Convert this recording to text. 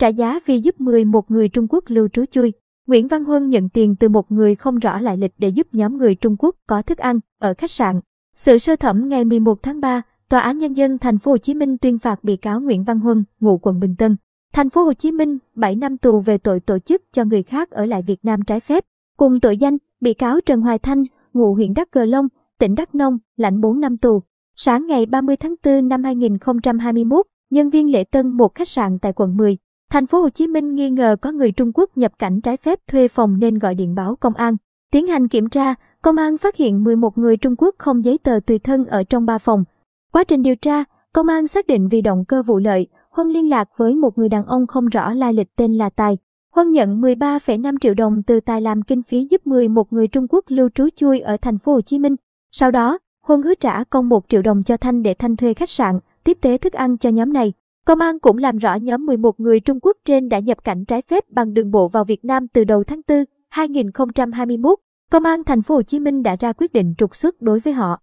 trả giá vì giúp 11 người Trung Quốc lưu trú chui. Nguyễn Văn Huân nhận tiền từ một người không rõ lại lịch để giúp nhóm người Trung Quốc có thức ăn ở khách sạn. Sự sơ thẩm ngày 11 tháng 3, Tòa án nhân dân thành phố Hồ Chí Minh tuyên phạt bị cáo Nguyễn Văn Huân, ngụ quận Bình Tân, thành phố Hồ Chí Minh 7 năm tù về tội tổ chức cho người khác ở lại Việt Nam trái phép. Cùng tội danh, bị cáo Trần Hoài Thanh, ngụ huyện Đắk Cờ Long, tỉnh Đắk Nông, lãnh 4 năm tù. Sáng ngày 30 tháng 4 năm 2021, nhân viên lễ tân một khách sạn tại quận 10, thành phố Hồ Chí Minh nghi ngờ có người Trung Quốc nhập cảnh trái phép thuê phòng nên gọi điện báo công an. Tiến hành kiểm tra, công an phát hiện 11 người Trung Quốc không giấy tờ tùy thân ở trong ba phòng. Quá trình điều tra, công an xác định vì động cơ vụ lợi, Huân liên lạc với một người đàn ông không rõ lai lịch tên là Tài. Huân nhận 13,5 triệu đồng từ Tài làm kinh phí giúp 11 người Trung Quốc lưu trú chui ở thành phố Hồ Chí Minh. Sau đó, Huân hứa trả công 1 triệu đồng cho Thanh để Thanh thuê khách sạn, tiếp tế thức ăn cho nhóm này. Công an cũng làm rõ nhóm 11 người Trung Quốc trên đã nhập cảnh trái phép bằng đường bộ vào Việt Nam từ đầu tháng 4, 2021. Công an thành phố Hồ Chí Minh đã ra quyết định trục xuất đối với họ.